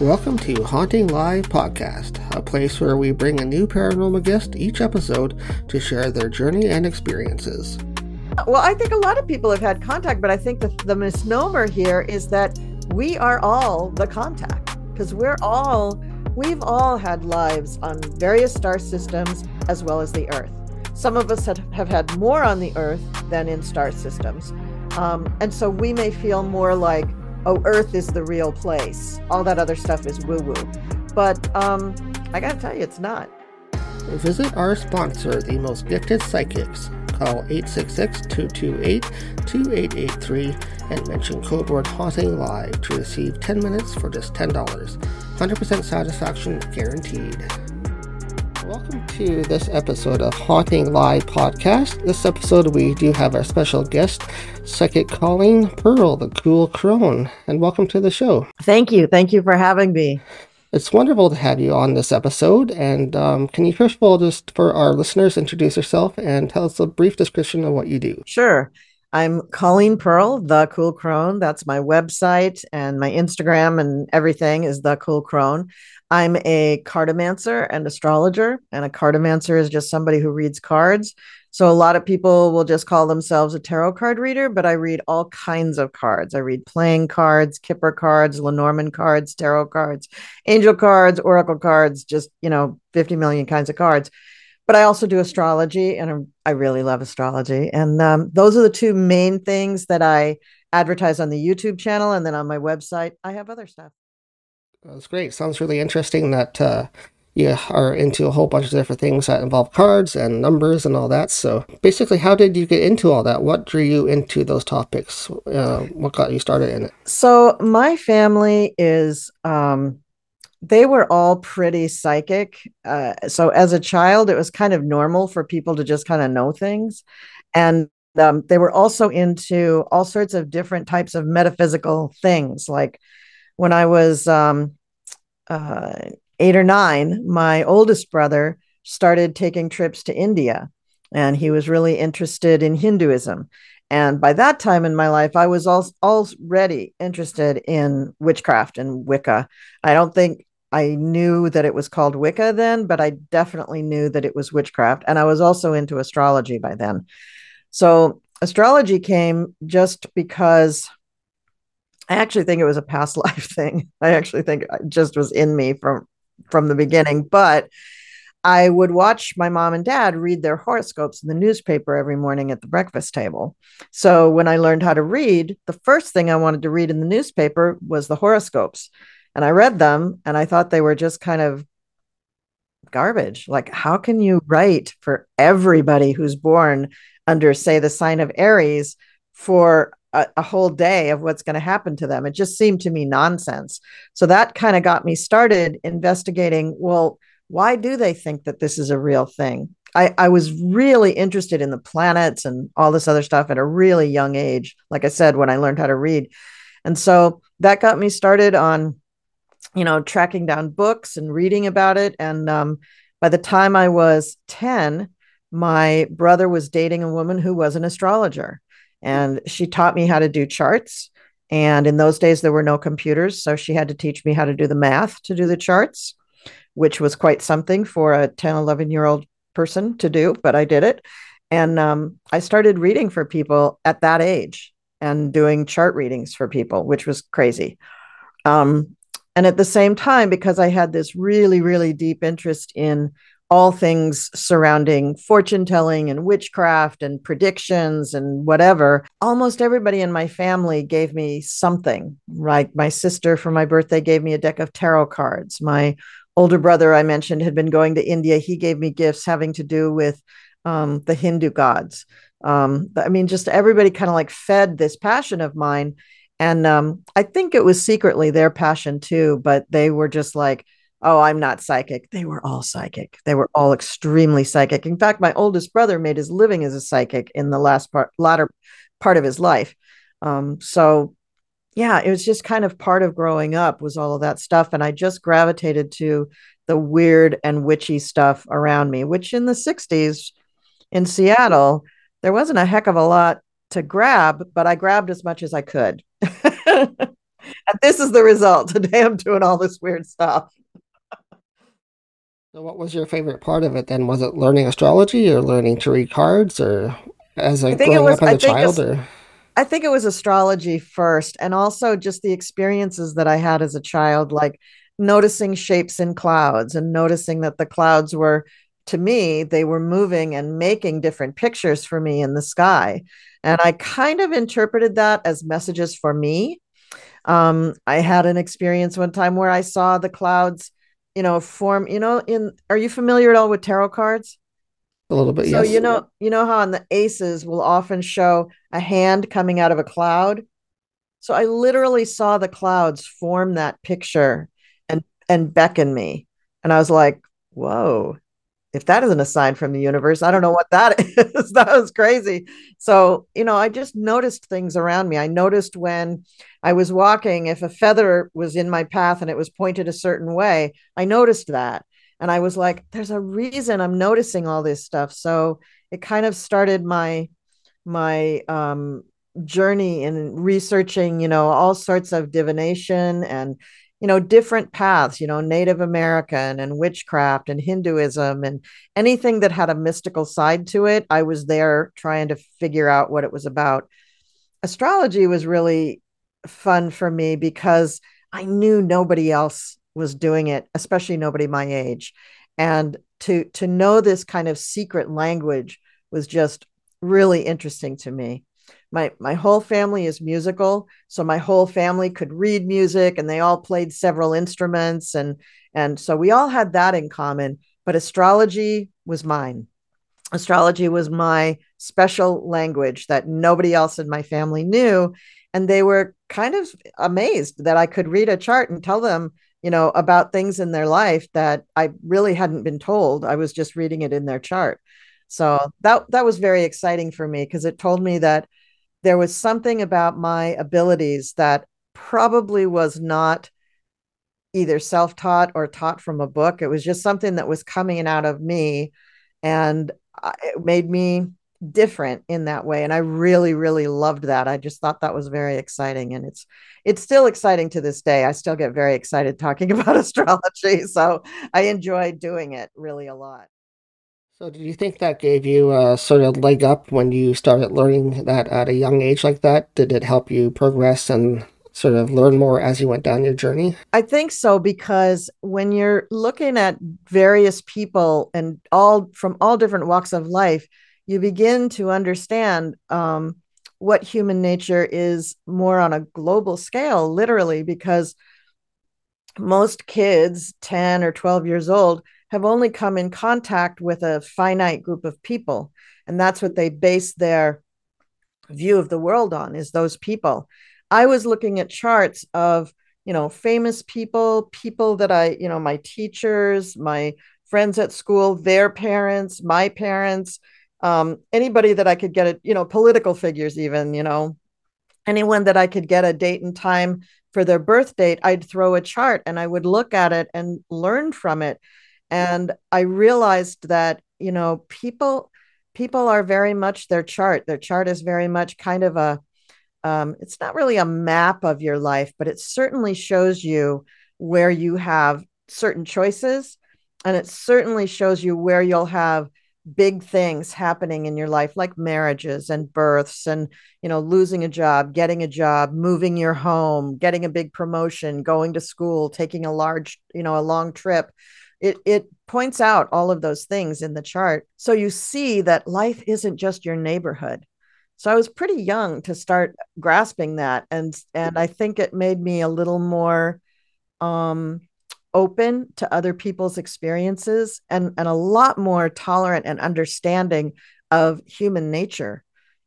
Welcome to Haunting Live Podcast, a place where we bring a new paranormal guest each episode to share their journey and experiences. Well, I think a lot of people have had contact, but I think the, the misnomer here is that we are all the contact because we're all, we've all had lives on various star systems as well as the Earth. Some of us have, have had more on the Earth than in star systems. Um, and so we may feel more like, oh, Earth is the real place. All that other stuff is woo woo. But um, I got to tell you, it's not. Visit our sponsor, the most gifted psychics. Call 866 228 2883 and mention code word haunting live to receive 10 minutes for just $10. 100% satisfaction guaranteed. Welcome to this episode of Haunting Live Podcast. This episode, we do have our special guest, Psychic Colleen Pearl, the Cool Crone, and welcome to the show. Thank you. Thank you for having me. It's wonderful to have you on this episode. And um, can you first of all, just for our listeners, introduce yourself and tell us a brief description of what you do? Sure. I'm Colleen Pearl, the Cool Crone. That's my website and my Instagram and everything is the Cool Crone. I'm a cartomancer and astrologer, and a cartomancer is just somebody who reads cards. So a lot of people will just call themselves a tarot card reader, but I read all kinds of cards. I read playing cards, Kipper cards, Lenormand cards, tarot cards, angel cards, oracle cards, just, you know, 50 million kinds of cards. But I also do astrology, and I really love astrology. And um, those are the two main things that I advertise on the YouTube channel. And then on my website, I have other stuff. That's great. Sounds really interesting that uh, you are into a whole bunch of different things that involve cards and numbers and all that. So, basically, how did you get into all that? What drew you into those topics? Uh, what got you started in it? So, my family is. Um, they were all pretty psychic. Uh, so, as a child, it was kind of normal for people to just kind of know things. And um, they were also into all sorts of different types of metaphysical things. Like when I was um, uh, eight or nine, my oldest brother started taking trips to India and he was really interested in Hinduism. And by that time in my life, I was al- already interested in witchcraft and Wicca. I don't think I knew that it was called Wicca then, but I definitely knew that it was witchcraft. And I was also into astrology by then. So astrology came just because I actually think it was a past life thing. I actually think it just was in me from from the beginning, but I would watch my mom and dad read their horoscopes in the newspaper every morning at the breakfast table. So when I learned how to read, the first thing I wanted to read in the newspaper was the horoscopes. And I read them and I thought they were just kind of garbage. Like, how can you write for everybody who's born under, say, the sign of Aries for a, a whole day of what's going to happen to them. It just seemed to me nonsense. So that kind of got me started investigating well, why do they think that this is a real thing? I, I was really interested in the planets and all this other stuff at a really young age, like I said, when I learned how to read. And so that got me started on, you know, tracking down books and reading about it. And um, by the time I was 10, my brother was dating a woman who was an astrologer and she taught me how to do charts. And in those days, there were no computers. So she had to teach me how to do the math to do the charts, which was quite something for a 10, 11 year old person to do, but I did it. And um, I started reading for people at that age and doing chart readings for people, which was crazy. Um, and at the same time, because I had this really, really deep interest in all things surrounding fortune telling and witchcraft and predictions and whatever. Almost everybody in my family gave me something. Like my sister for my birthday gave me a deck of tarot cards. My older brother, I mentioned, had been going to India. He gave me gifts having to do with um, the Hindu gods. Um, I mean, just everybody kind of like fed this passion of mine. And um, I think it was secretly their passion too, but they were just like, oh, I'm not psychic. They were all psychic. They were all extremely psychic. In fact, my oldest brother made his living as a psychic in the last part, latter part of his life. Um, so, yeah, it was just kind of part of growing up was all of that stuff, and I just gravitated to the weird and witchy stuff around me. Which in the '60s in Seattle, there wasn't a heck of a lot to grab, but I grabbed as much as I could. This this is the result. Today I'm doing all this weird stuff. So, what was your favorite part of it then? Was it learning astrology or learning to read cards or as a growing was, up as a child? Or? I think it was astrology first, and also just the experiences that I had as a child, like noticing shapes in clouds and noticing that the clouds were, to me, they were moving and making different pictures for me in the sky. And I kind of interpreted that as messages for me. Um, I had an experience one time where I saw the clouds you know form you know in are you familiar at all with tarot cards a little bit yes. so yes. you know you know how on the aces will often show a hand coming out of a cloud so i literally saw the clouds form that picture and and beckon me and i was like whoa if that isn't a sign from the universe, I don't know what that is. that was crazy. So, you know, I just noticed things around me. I noticed when I was walking, if a feather was in my path and it was pointed a certain way, I noticed that. And I was like, there's a reason I'm noticing all this stuff. So it kind of started my my um journey in researching, you know, all sorts of divination and you know different paths you know native american and witchcraft and hinduism and anything that had a mystical side to it i was there trying to figure out what it was about. Astrology was really fun for me because i knew nobody else was doing it especially nobody my age. And to to know this kind of secret language was just really interesting to me my my whole family is musical. So my whole family could read music and they all played several instruments and and so we all had that in common but astrology was mine. Astrology was my special language that nobody else in my family knew. And they were kind of amazed that I could read a chart and tell them you know about things in their life that I really hadn't been told. I was just reading it in their chart. So that that was very exciting for me because it told me that there was something about my abilities that probably was not either self-taught or taught from a book. It was just something that was coming out of me and it made me different in that way and i really really loved that. I just thought that was very exciting and it's it's still exciting to this day. I still get very excited talking about astrology so i enjoy doing it really a lot so, do you think that gave you a sort of leg up when you started learning that at a young age like that? Did it help you progress and sort of learn more as you went down your journey? I think so because when you're looking at various people and all from all different walks of life, you begin to understand um, what human nature is more on a global scale, literally, because most kids, 10 or 12 years old, have only come in contact with a finite group of people. And that's what they base their view of the world on is those people. I was looking at charts of, you know, famous people, people that I, you know, my teachers, my friends at school, their parents, my parents, um, anybody that I could get it, you know, political figures, even, you know, anyone that I could get a date and time for their birth date, I'd throw a chart and I would look at it and learn from it and i realized that you know people people are very much their chart. Their chart is very much kind of a um, it's not really a map of your life but it certainly shows you where you have certain choices. And it certainly shows you where you'll have big things happening in your life like marriages and births and you know losing a job getting a job moving your home getting a big promotion going to school taking a large you know a long trip it it points out all of those things in the chart. So you see that life isn't just your neighborhood. So i was pretty young to start grasping that and and i think it made me a little more um open to other people's experiences and and a lot more tolerant and understanding of human nature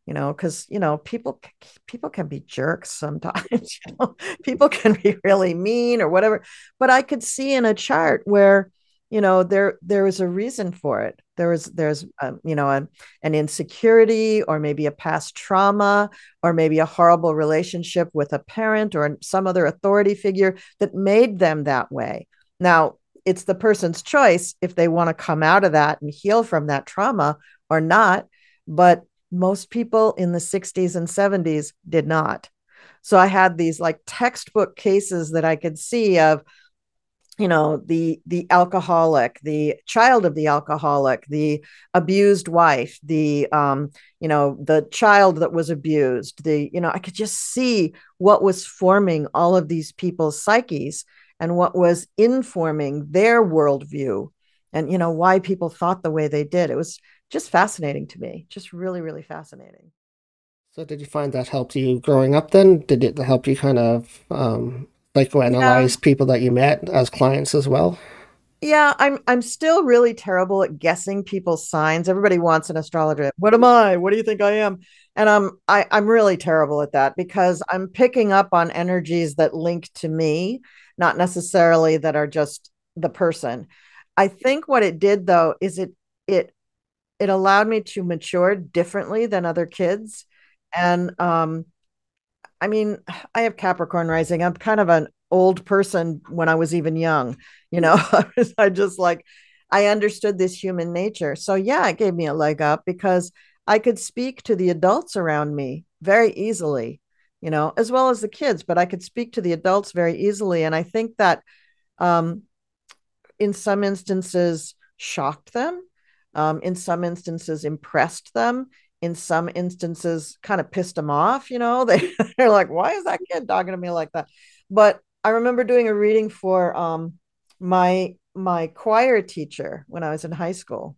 you know because you know people people can be jerks sometimes you know people can be really mean or whatever. But i could see in a chart where you know there there is a reason for it. There was there's um, you know a, an insecurity or maybe a past trauma or maybe a horrible relationship with a parent or some other authority figure that made them that way. Now it's the person's choice if they want to come out of that and heal from that trauma or not but most people in the 60s and 70s did not. So I had these like textbook cases that I could see of you know the the alcoholic the child of the alcoholic the abused wife the um you know the child that was abused the you know i could just see what was forming all of these people's psyches and what was informing their worldview and you know why people thought the way they did. It was just fascinating to me just really really fascinating. So did you find that helped you growing up then? Did it help you kind of um, psychoanalyze yeah. people that you met as clients as well? Yeah i'm i'm still really terrible at guessing people's signs. Everybody wants an astrologer. What am i? What do you think i am? And i'm I, i'm really terrible at that because i'm picking up on energies that link to me not necessarily that are just the person. I think what it did though is it it it allowed me to mature differently than other kids. And um I mean, I have Capricorn rising. I'm kind of an old person when I was even young, you know. I just like I understood this human nature. So yeah, it gave me a leg up because I could speak to the adults around me very easily, you know, as well as the kids, but I could speak to the adults very easily. And I think that um, in some instances shocked them, um, in some instances impressed them, in some instances kind of pissed them off. You know, they, they're like, why is that kid talking to me like that? But I remember doing a reading for um, my my choir teacher when I was in high school.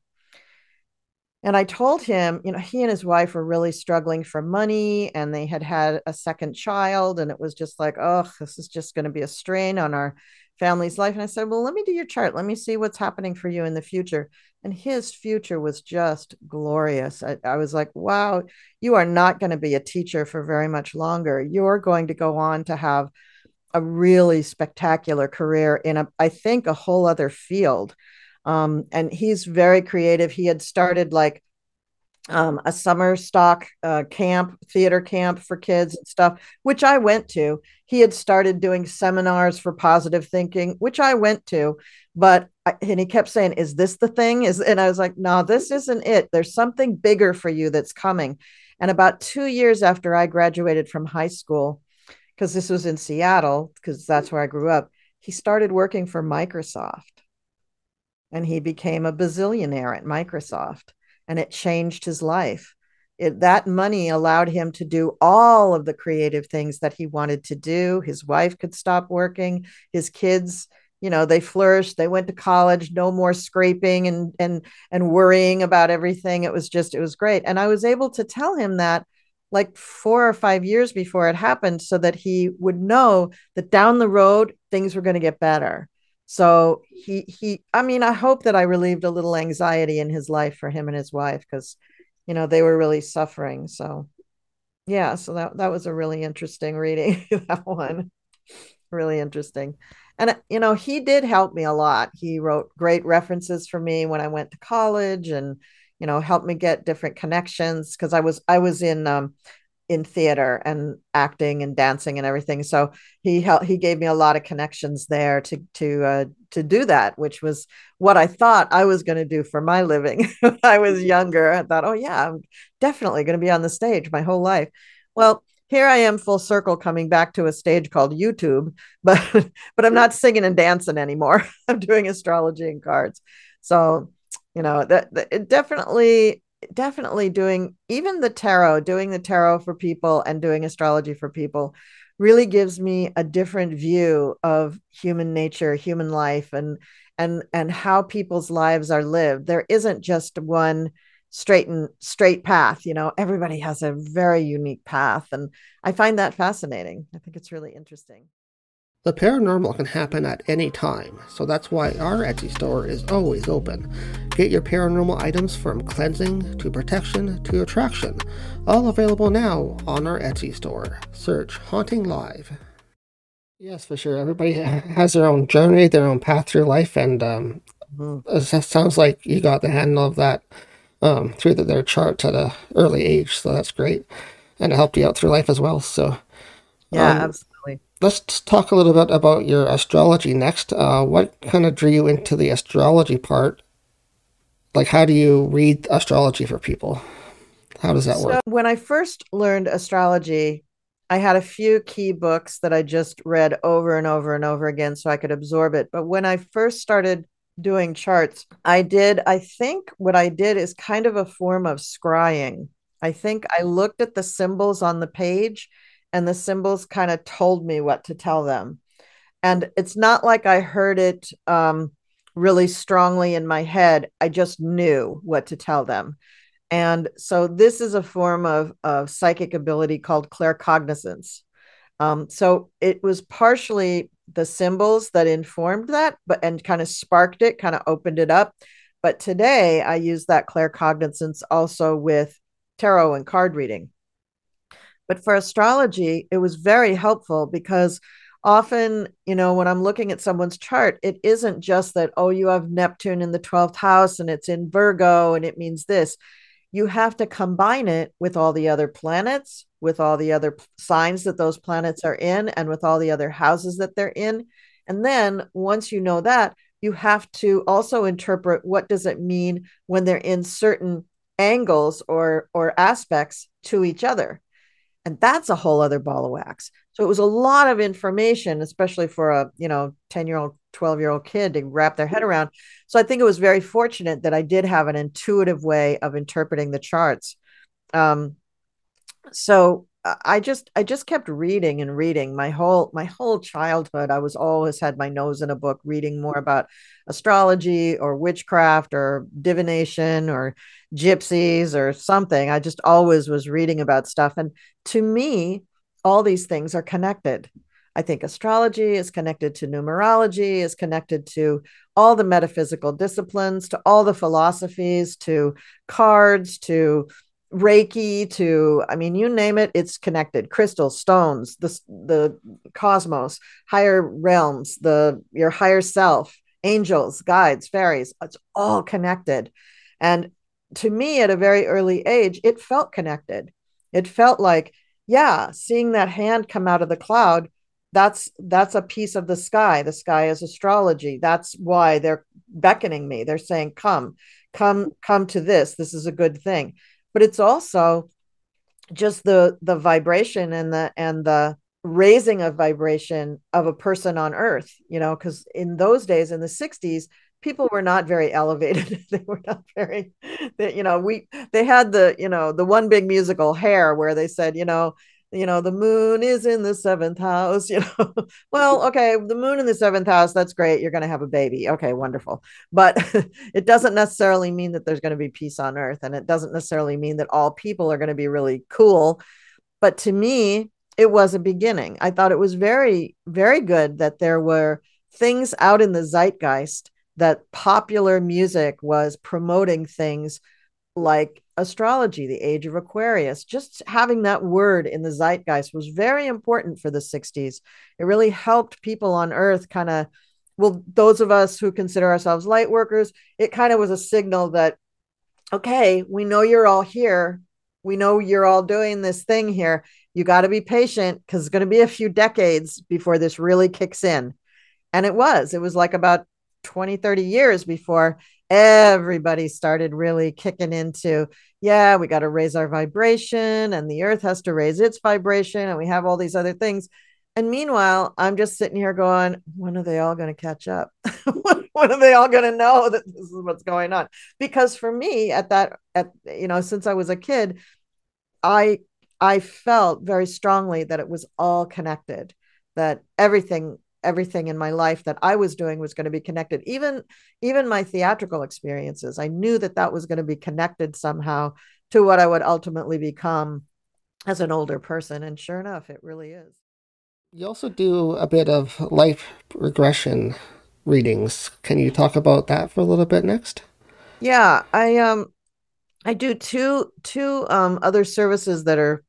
And I told him, you know, he and his wife were really struggling for money and they had had a second child. And it was just like, oh, this is just going to be a strain on our family's life. And I said, Well, let me do your chart. Let me see what's happening for you in the future. And his future was just glorious. I, I was like, Wow, you are not going to be a teacher for very much longer. You're going to go on to have a really spectacular career in a, I think, a whole other field. Um, and he's very creative. He had started like um, a summer stock uh, camp, theater camp for kids and stuff, which I went to. He had started doing seminars for positive thinking, which I went to. But I, and he kept saying, "Is this the thing?" Is and I was like, "No, this isn't it. There's something bigger for you that's coming." And about two years after I graduated from high school, because this was in Seattle, because that's where I grew up, he started working for Microsoft, and he became a bazillionaire at Microsoft and it changed his life. It, that money allowed him to do all of the creative things that he wanted to do. His wife could stop working. His kids, you know, they flourished. They went to college. No more scraping and and and worrying about everything. It was just, it was great. And I was able to tell him that like four or five years before it happened, so that he would know that down the road things were going to get better. So he he I mean I hope that I relieved a little anxiety in his life for him and his wife cuz you know they were really suffering. So yeah, so that that was a really interesting reading that one. Really interesting. And you know, he did help me a lot. He wrote great references for me when I went to college and you know, helped me get different connections because I was I was in um, in theater and acting and dancing and everything. So he helped, he gave me a lot of connections there to to uh, to do that, which was what I thought I was going to do for my living when I was younger. I thought, oh yeah, I'm definitely going to be on the stage my whole life. Well, here I am full circle coming back to a stage called YouTube, but but I'm not singing and dancing anymore. I'm doing astrology and cards. So, you know, that, that it definitely definitely doing even the tarot, doing the tarot for people and doing astrology for people really gives me a different view of human nature, human life and and and how people's lives are lived. There isn't just one straight and straight path, you know. Everybody has a very unique path and I find that fascinating. I think it's really interesting. The paranormal can happen at any time, so that's why our Etsy store is always open. Get your paranormal items from cleansing to protection to attraction, all available now on our Etsy store. Search Haunting Live. Yes, for sure. Everybody has their own journey, their own path through life, and um, mm-hmm. it sounds like you got the handle of that um, through the, their chart at an early age, so that's great, and it helped you out through life as well. So, yeah, um, absolutely let's talk a little bit about your astrology next. Uh, what kind of drew you into the astrology part? Like, how do you read astrology for people? How does that so work? When I first learned astrology, I had a few key books that I just read over and over and over again so I could absorb it. But when I first started doing charts, I did, I think what I did is kind of a form of scrying. I think I looked at the symbols on the page and the symbols kind of told me what to tell them. And it's not like I heard it um, really strongly in my head. I just knew what to tell them. And so this is a form of, of psychic ability called claircognizance. Um, so it was partially the symbols that informed that, but and kind of sparked it, kind of opened it up. But today I use that claircognizance also with tarot and card reading. But for astrology, it was very helpful because often, you know, when I'm looking at someone's chart, it isn't just that, oh, you have Neptune in the 12th house and it's in Virgo and it means this you have to combine it with all the other planets, with all the other signs that those planets are in, and with all the other houses that they're in. And then once you know that, you have to also interpret what does it mean when they're in certain angles or or aspects to each other and that's a whole other ball of wax. So it was a lot of information especially for a you know 10 year old 12 year old kid to wrap their head around. So i think it was very fortunate that i did have an intuitive way of interpreting the charts. Um, so I just I just kept reading and reading. My whole my whole childhood. I was always had my nose in a book reading more about astrology or witchcraft or divination or gypsies or something. I just always was reading about stuff and to me all these things are connected. I think astrology is connected to numerology, is connected to all the metaphysical disciplines, to all the philosophies, to cards, to Reiki to, I mean, you name it, it's connected. Crystals, stones, the the cosmos, higher realms, the your higher self, angels, guides, fairies. It's all connected. And to me, at a very early age, it felt connected. It felt like, yeah, seeing that hand come out of the cloud, that's that's a piece of the sky. The sky is astrology. That's why they're beckoning me. They're saying, come, come, come to this. This is a good thing but it's also just the the vibration and the and the raising of vibration of a person on earth you know because in those days in the 60s people were not very elevated. They were not very they, you know we they had the you know the one big musical hair where they said you know you know the moon is in the seventh house you know. Well okay the moon in the seventh house that's great you're going to have a baby. Okay wonderful. But it doesn't necessarily mean that there's going to be peace on earth and it doesn't necessarily mean that all people are going to be really cool. But to me it was a beginning. I thought it was very very good that there were things out in the zeitgeist that popular music was promoting things like astrology, the age of Aquarius. Just having that word in the zeitgeist was very important for the 60s. It really helped people on earth kind of, well, those of us who consider ourselves light workers, it kind of was a signal that, okay, we know you're all here. We know you're all doing this thing here. You got to be patient because it's going to be a few decades before this really kicks in. And it was, it was like about 20, 30 years before everybody started really kicking into yeah we got to raise our vibration and the earth has to raise its vibration and we have all these other things. And meanwhile i'm just sitting here going when are they all going to catch up? When are they all going to know that this is what's going on? Because for me at that at you know since i was a kid i i felt very strongly that it was all connected that everything everything in my life that I was doing was going to be connected. Even even my theatrical experiences, I knew that that was going to be connected somehow to what I would ultimately become as an older person. And sure enough, it really is. You also do a bit of life regression readings. Can you talk about that for a little bit next? Yeah, I um I do two two um other services that are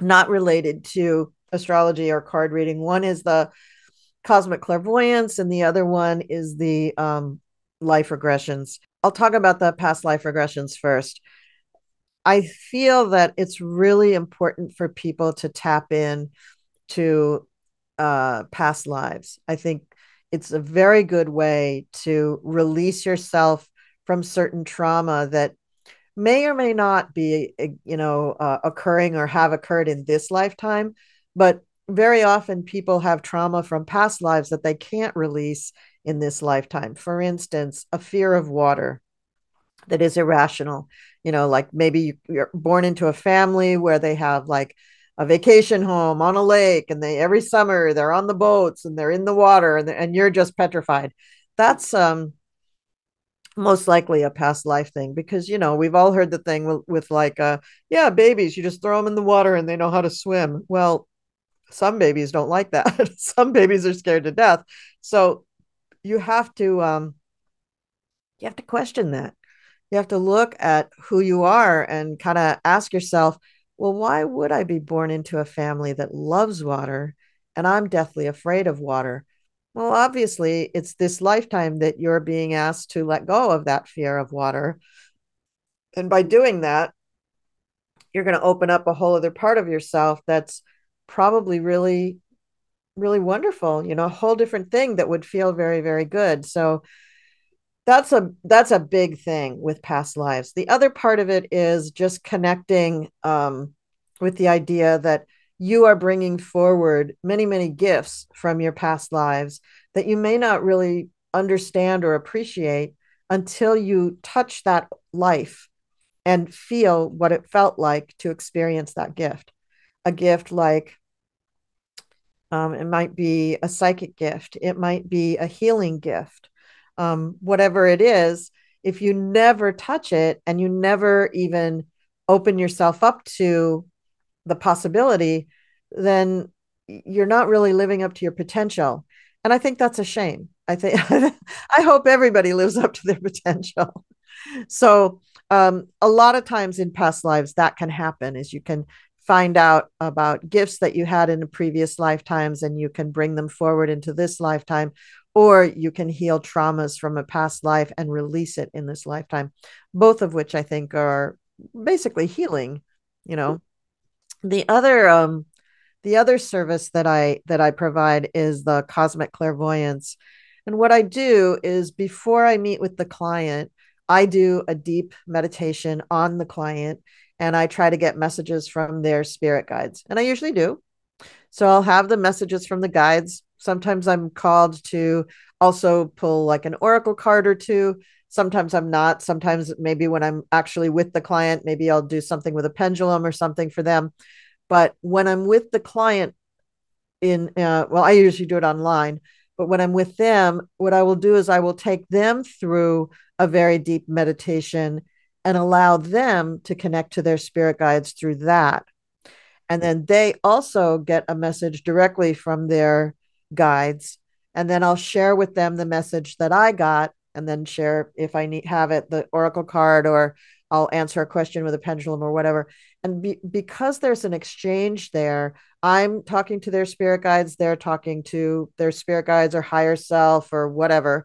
not related to astrology or card reading. One is the cosmic clairvoyance, and the other one is the um, life regressions. I'll talk about the past life regressions first. I feel that it's really important for people to tap in to uh, past lives. I think it's a very good way to release yourself from certain trauma that may or may not be, you know, uh, occurring or have occurred in this lifetime, but very often people have trauma from past lives that they can't release in this lifetime. For instance, a fear of water that is irrational. You know, like maybe you're born into a family where they have like a vacation home on a lake and they every summer they're on the boats and they're in the water and, and you're just petrified. That's um most likely a past life thing because you know we've all heard the thing with, with like uh yeah babies you just throw them in the water and they know how to swim well some babies don't like that. Some babies are scared to death. So you have to um you have to question that. You have to look at who you are and kind of ask yourself well why would i be born into a family that loves water and i'm deathly afraid of water? Well, obviously, it's this lifetime that you're being asked to let go of that fear of water. And by doing that, you're going to open up a whole other part of yourself that's probably really, really wonderful, you know, a whole different thing that would feel very, very good. So, that's a that's a big thing with past lives the other part of it is just connecting um, with the idea that you are bringing forward many, many gifts from your past lives that you may not really understand or appreciate until you touch that life and feel what it felt like to experience that gift. A gift like um, it might be a psychic gift, it might be a healing gift, um, whatever it is. If you never touch it and you never even open yourself up to the possibility, then you're not really living up to your potential. And I think that's a shame. I think I hope everybody lives up to their potential. So um, a lot of times in past lives that can happen is you can find out about gifts that you had in previous lifetimes and you can bring them forward into this lifetime or you can heal traumas from a past life and release it in this lifetime. Both of which i think are basically healing you know. The other um, the other service that i that i provide is the cosmic clairvoyance. And what i do is before i meet with the client i do a deep meditation on the client and i try to get messages from their spirit guides and i usually do. So i'll have the messages from the guides. Sometimes i'm called to also pull like an oracle card or two. Sometimes i'm not. Sometimes maybe when i'm actually with the client maybe i'll do something with a pendulum or something for them. But when I'm with the client in, uh, well, I usually do it online, but when I'm with them, what I will do is I will take them through a very deep meditation and allow them to connect to their spirit guides through that. And then they also get a message directly from their guides. And then I'll share with them the message that I got and then share if I need have it the oracle card or I'll answer a question with a pendulum or whatever. And be, because there's an exchange there, I'm talking to their spirit guides, they're talking to their spirit guides or higher self or whatever.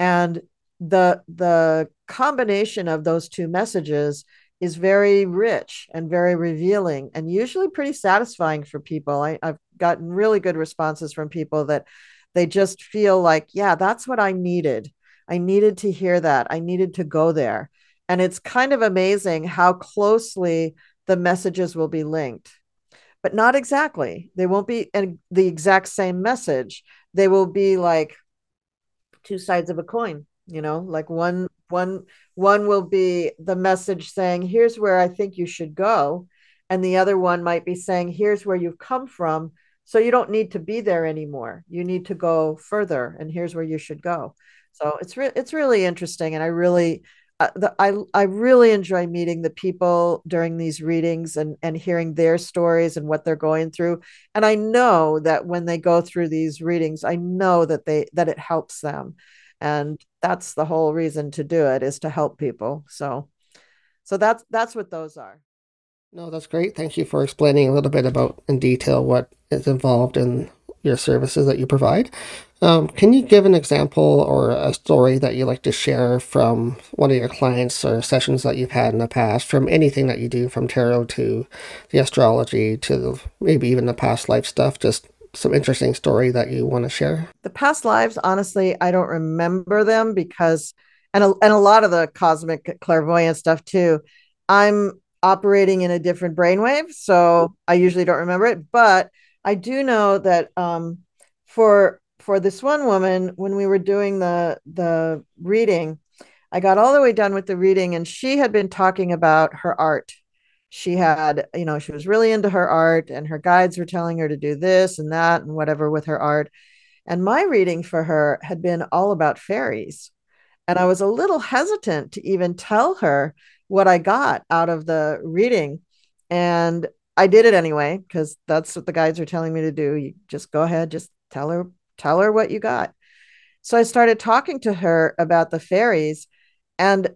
And the the combination of those two messages is very rich and very revealing and usually pretty satisfying for people. I, I've gotten really good responses from people that they just feel like, yeah, that's what I needed. I needed to hear that. I needed to go there. And it's kind of amazing how closely the messages will be linked, but not exactly. They won't be in the exact same message. They will be like two sides of a coin, you know, like one one one will be the message saying here's where I think you should go and the other one might be saying here's where you've come from so you don't need to be there anymore. You need to go further and here's where you should go. So it's re- it's really interesting and I really uh, the, I I really enjoy meeting the people during these readings and and hearing their stories and what they're going through. And I know that when they go through these readings, I know that they that it helps them, and that's the whole reason to do it is to help people. So, so that's that's what those are. No, that's great. Thank you for explaining a little bit about in detail what is involved in your services that you provide. Um, can you give an example or a story that you like to share from one of your clients or sessions that you've had in the past, from anything that you do, from tarot to the astrology to maybe even the past life stuff? Just some interesting story that you want to share? The past lives, honestly, I don't remember them because, and a, and a lot of the cosmic clairvoyant stuff too. I'm operating in a different brainwave, so I usually don't remember it. But I do know that um, for for this one woman, when we were doing the the reading, I got all the way done with the reading, and she had been talking about her art. She had, you know, she was really into her art, and her guides were telling her to do this and that and whatever with her art. And my reading for her had been all about fairies. And I was a little hesitant to even tell her what I got out of the reading. And I did it anyway, because that's what the guides are telling me to do. You just go ahead, just tell her, tell her what you got. So I started talking to her about the fairies, and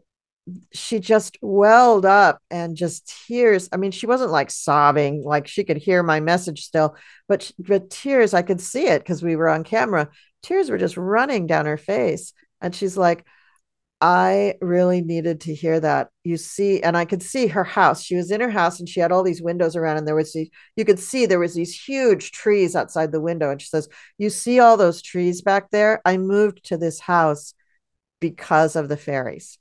she just welled up and just tears. I mean, she wasn't like sobbing, like she could hear my message still, but but tears, I could see it because we were on camera. Tears were just running down her face. And she's like, I really needed to hear that. You see, and I could see her house. She was in her house and she had all these windows around, and there was these, you could see there was these huge trees outside the window. And she says, You see all those trees back there? I moved to this house because of the fairies.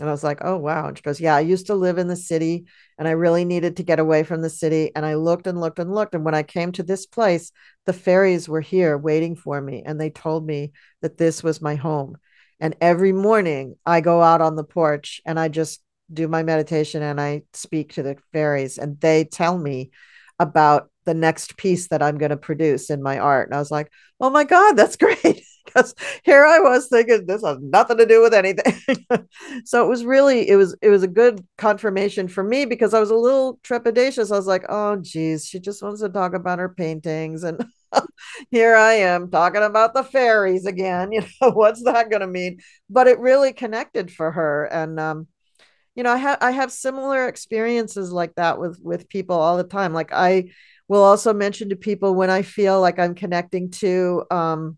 And I was like, oh, wow. And she goes, yeah, I used to live in the city and I really needed to get away from the city. And I looked and looked and looked. And when I came to this place, the fairies were here waiting for me. And they told me that this was my home. And every morning I go out on the porch and I just do my meditation and I speak to the fairies and they tell me about the next piece that I'm going to produce in my art. And I was like, oh my God, that's great. Because here I was thinking this has nothing to do with anything. so it was really it was it was a good confirmation for me because I was a little trepidatious. I was like, oh geez, she just wants to talk about her paintings and here I am talking about the fairies again. You know, what's that gonna mean? But it really connected for her. And um, you know, I have I have similar experiences like that with with people all the time. Like I will also mention to people when I feel like I'm connecting to um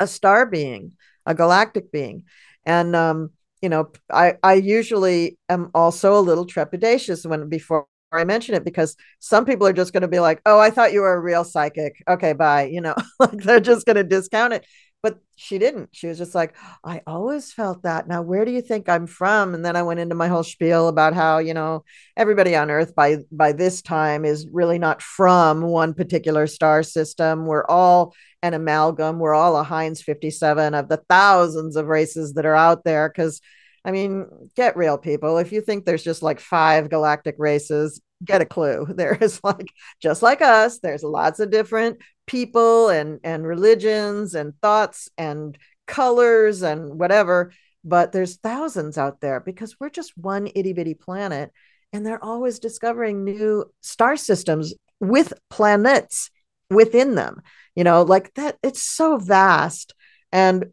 a star being, a galactic being. And um, you know, I I usually am also a little trepidatious when before I mention it because some people are just going to be like, "Oh, I thought you were a real psychic." Okay, bye. You know, like they're just going to discount it but she didn't. She was just like, I always felt that. Now, where do you think I'm from? And then I went into my whole spiel about how, you know, everybody on Earth by by this time is really not from one particular star system. We're all an amalgam. We're all a Heinz 57 of the thousands of races that are out there. Cause I mean, get real people. If you think there's just like five galactic races, get a clue. There is like just like us, there's lots of different people and and religions and thoughts and colors and whatever, but there's thousands out there because we're just one itty bitty planet and they're always discovering new star systems with planets within them. You know, like that it's so vast and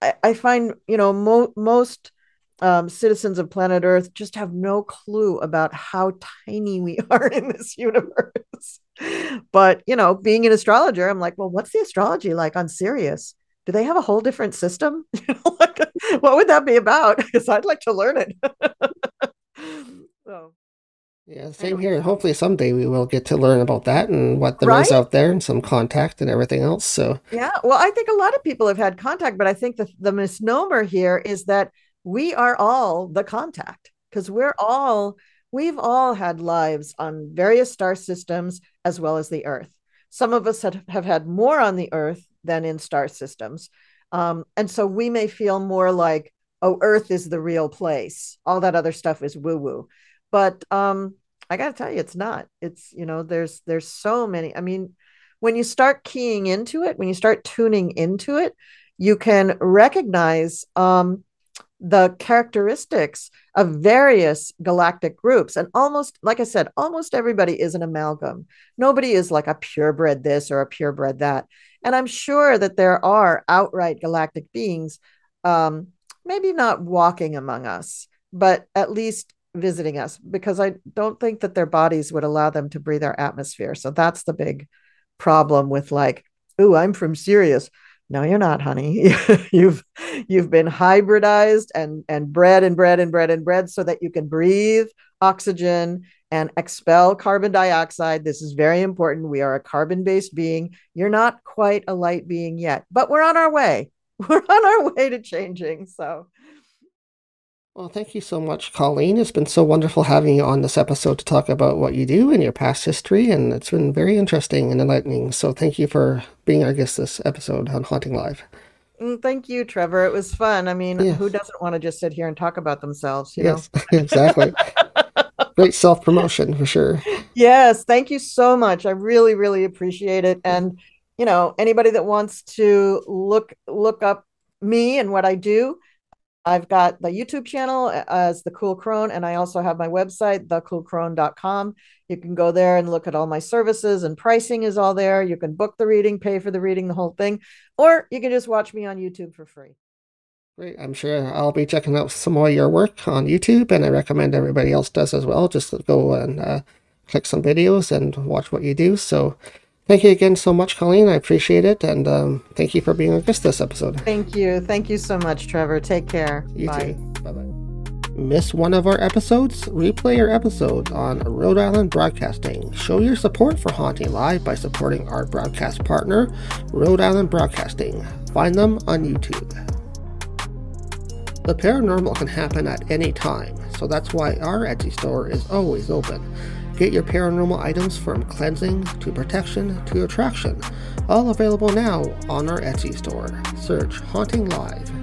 I, I find, you know, mo- most um, citizens of planet Earth just have no clue about how tiny we are in this universe. But, you know, being an astrologer, I'm like, well, what's the astrology like on Sirius? Do they have a whole different system? like, what would that be about? Because I'd like to learn it. so. Yeah, same here. Hopefully, someday we will get to learn about that and what there right? is out there and some contact and everything else. So, yeah, well, I think a lot of people have had contact, but I think the, the misnomer here is that we are all the contact because we're all we've all had lives on various star systems as well as the earth. Some of us have, had more on the earth than in star systems. Um, and so we may feel more like oh earth is the real place. All that other stuff is woo woo but um, i got to tell you it's not. It's you know there's there's so many. I mean when you start keying into it when you start tuning into it you can recognize um, the characteristics of various galactic groups. And almost, like I said, almost everybody is an amalgam. Nobody is like a purebred this or a purebred that. And I'm sure that there are outright galactic beings, um, maybe not walking among us, but at least visiting us, because I don't think that their bodies would allow them to breathe our atmosphere. So that's the big problem with like, ooh, I'm from Sirius no you're not honey. You've you've been hybridized and and bred and bred and bred and bred so that you can breathe oxygen and expel carbon dioxide. This is very important. We are a carbon based being. You're not quite a light being yet but we're on our way. We're on our way to changing so Well, thank you so much, Colleen. It's been so wonderful having you on this episode to talk about what you do and your past history, and it's been very interesting and enlightening. So, thank you for being our guest this episode on Haunting Live. Mm, thank you, Trevor. It was fun. I mean, yes. who doesn't want to just sit here and talk about themselves? You yes, exactly. Great self promotion for sure. Yes, thank you so much. I really, really appreciate it. And you know, anybody that wants to look look up me and what I do, I've got the YouTube channel as the Cool Crone, and I also have my website, thecoolcrone.com. You can go there and look at all my services, and pricing is all there. You can book the reading, pay for the reading, the whole thing, or you can just watch me on YouTube for free. Great. I'm sure I'll be checking out some more of your work on YouTube, and I recommend everybody else does as well. Just go and uh, click some videos and watch what you do. So, Thank you again so much, Colleen. I appreciate it. And um, thank you for being our guest this episode. Thank you. Thank you so much, Trevor. Take care. You Bye. too. Bye bye. Miss one of our episodes? Replay your episodes on Rhode Island Broadcasting. Show your support for Haunting Live by supporting our broadcast partner, Rhode Island Broadcasting. Find them on YouTube. The paranormal can happen at any time, so that's why our Etsy store is always open. Get your paranormal items from cleansing to protection to attraction, all available now on our Etsy store. Search Haunting Live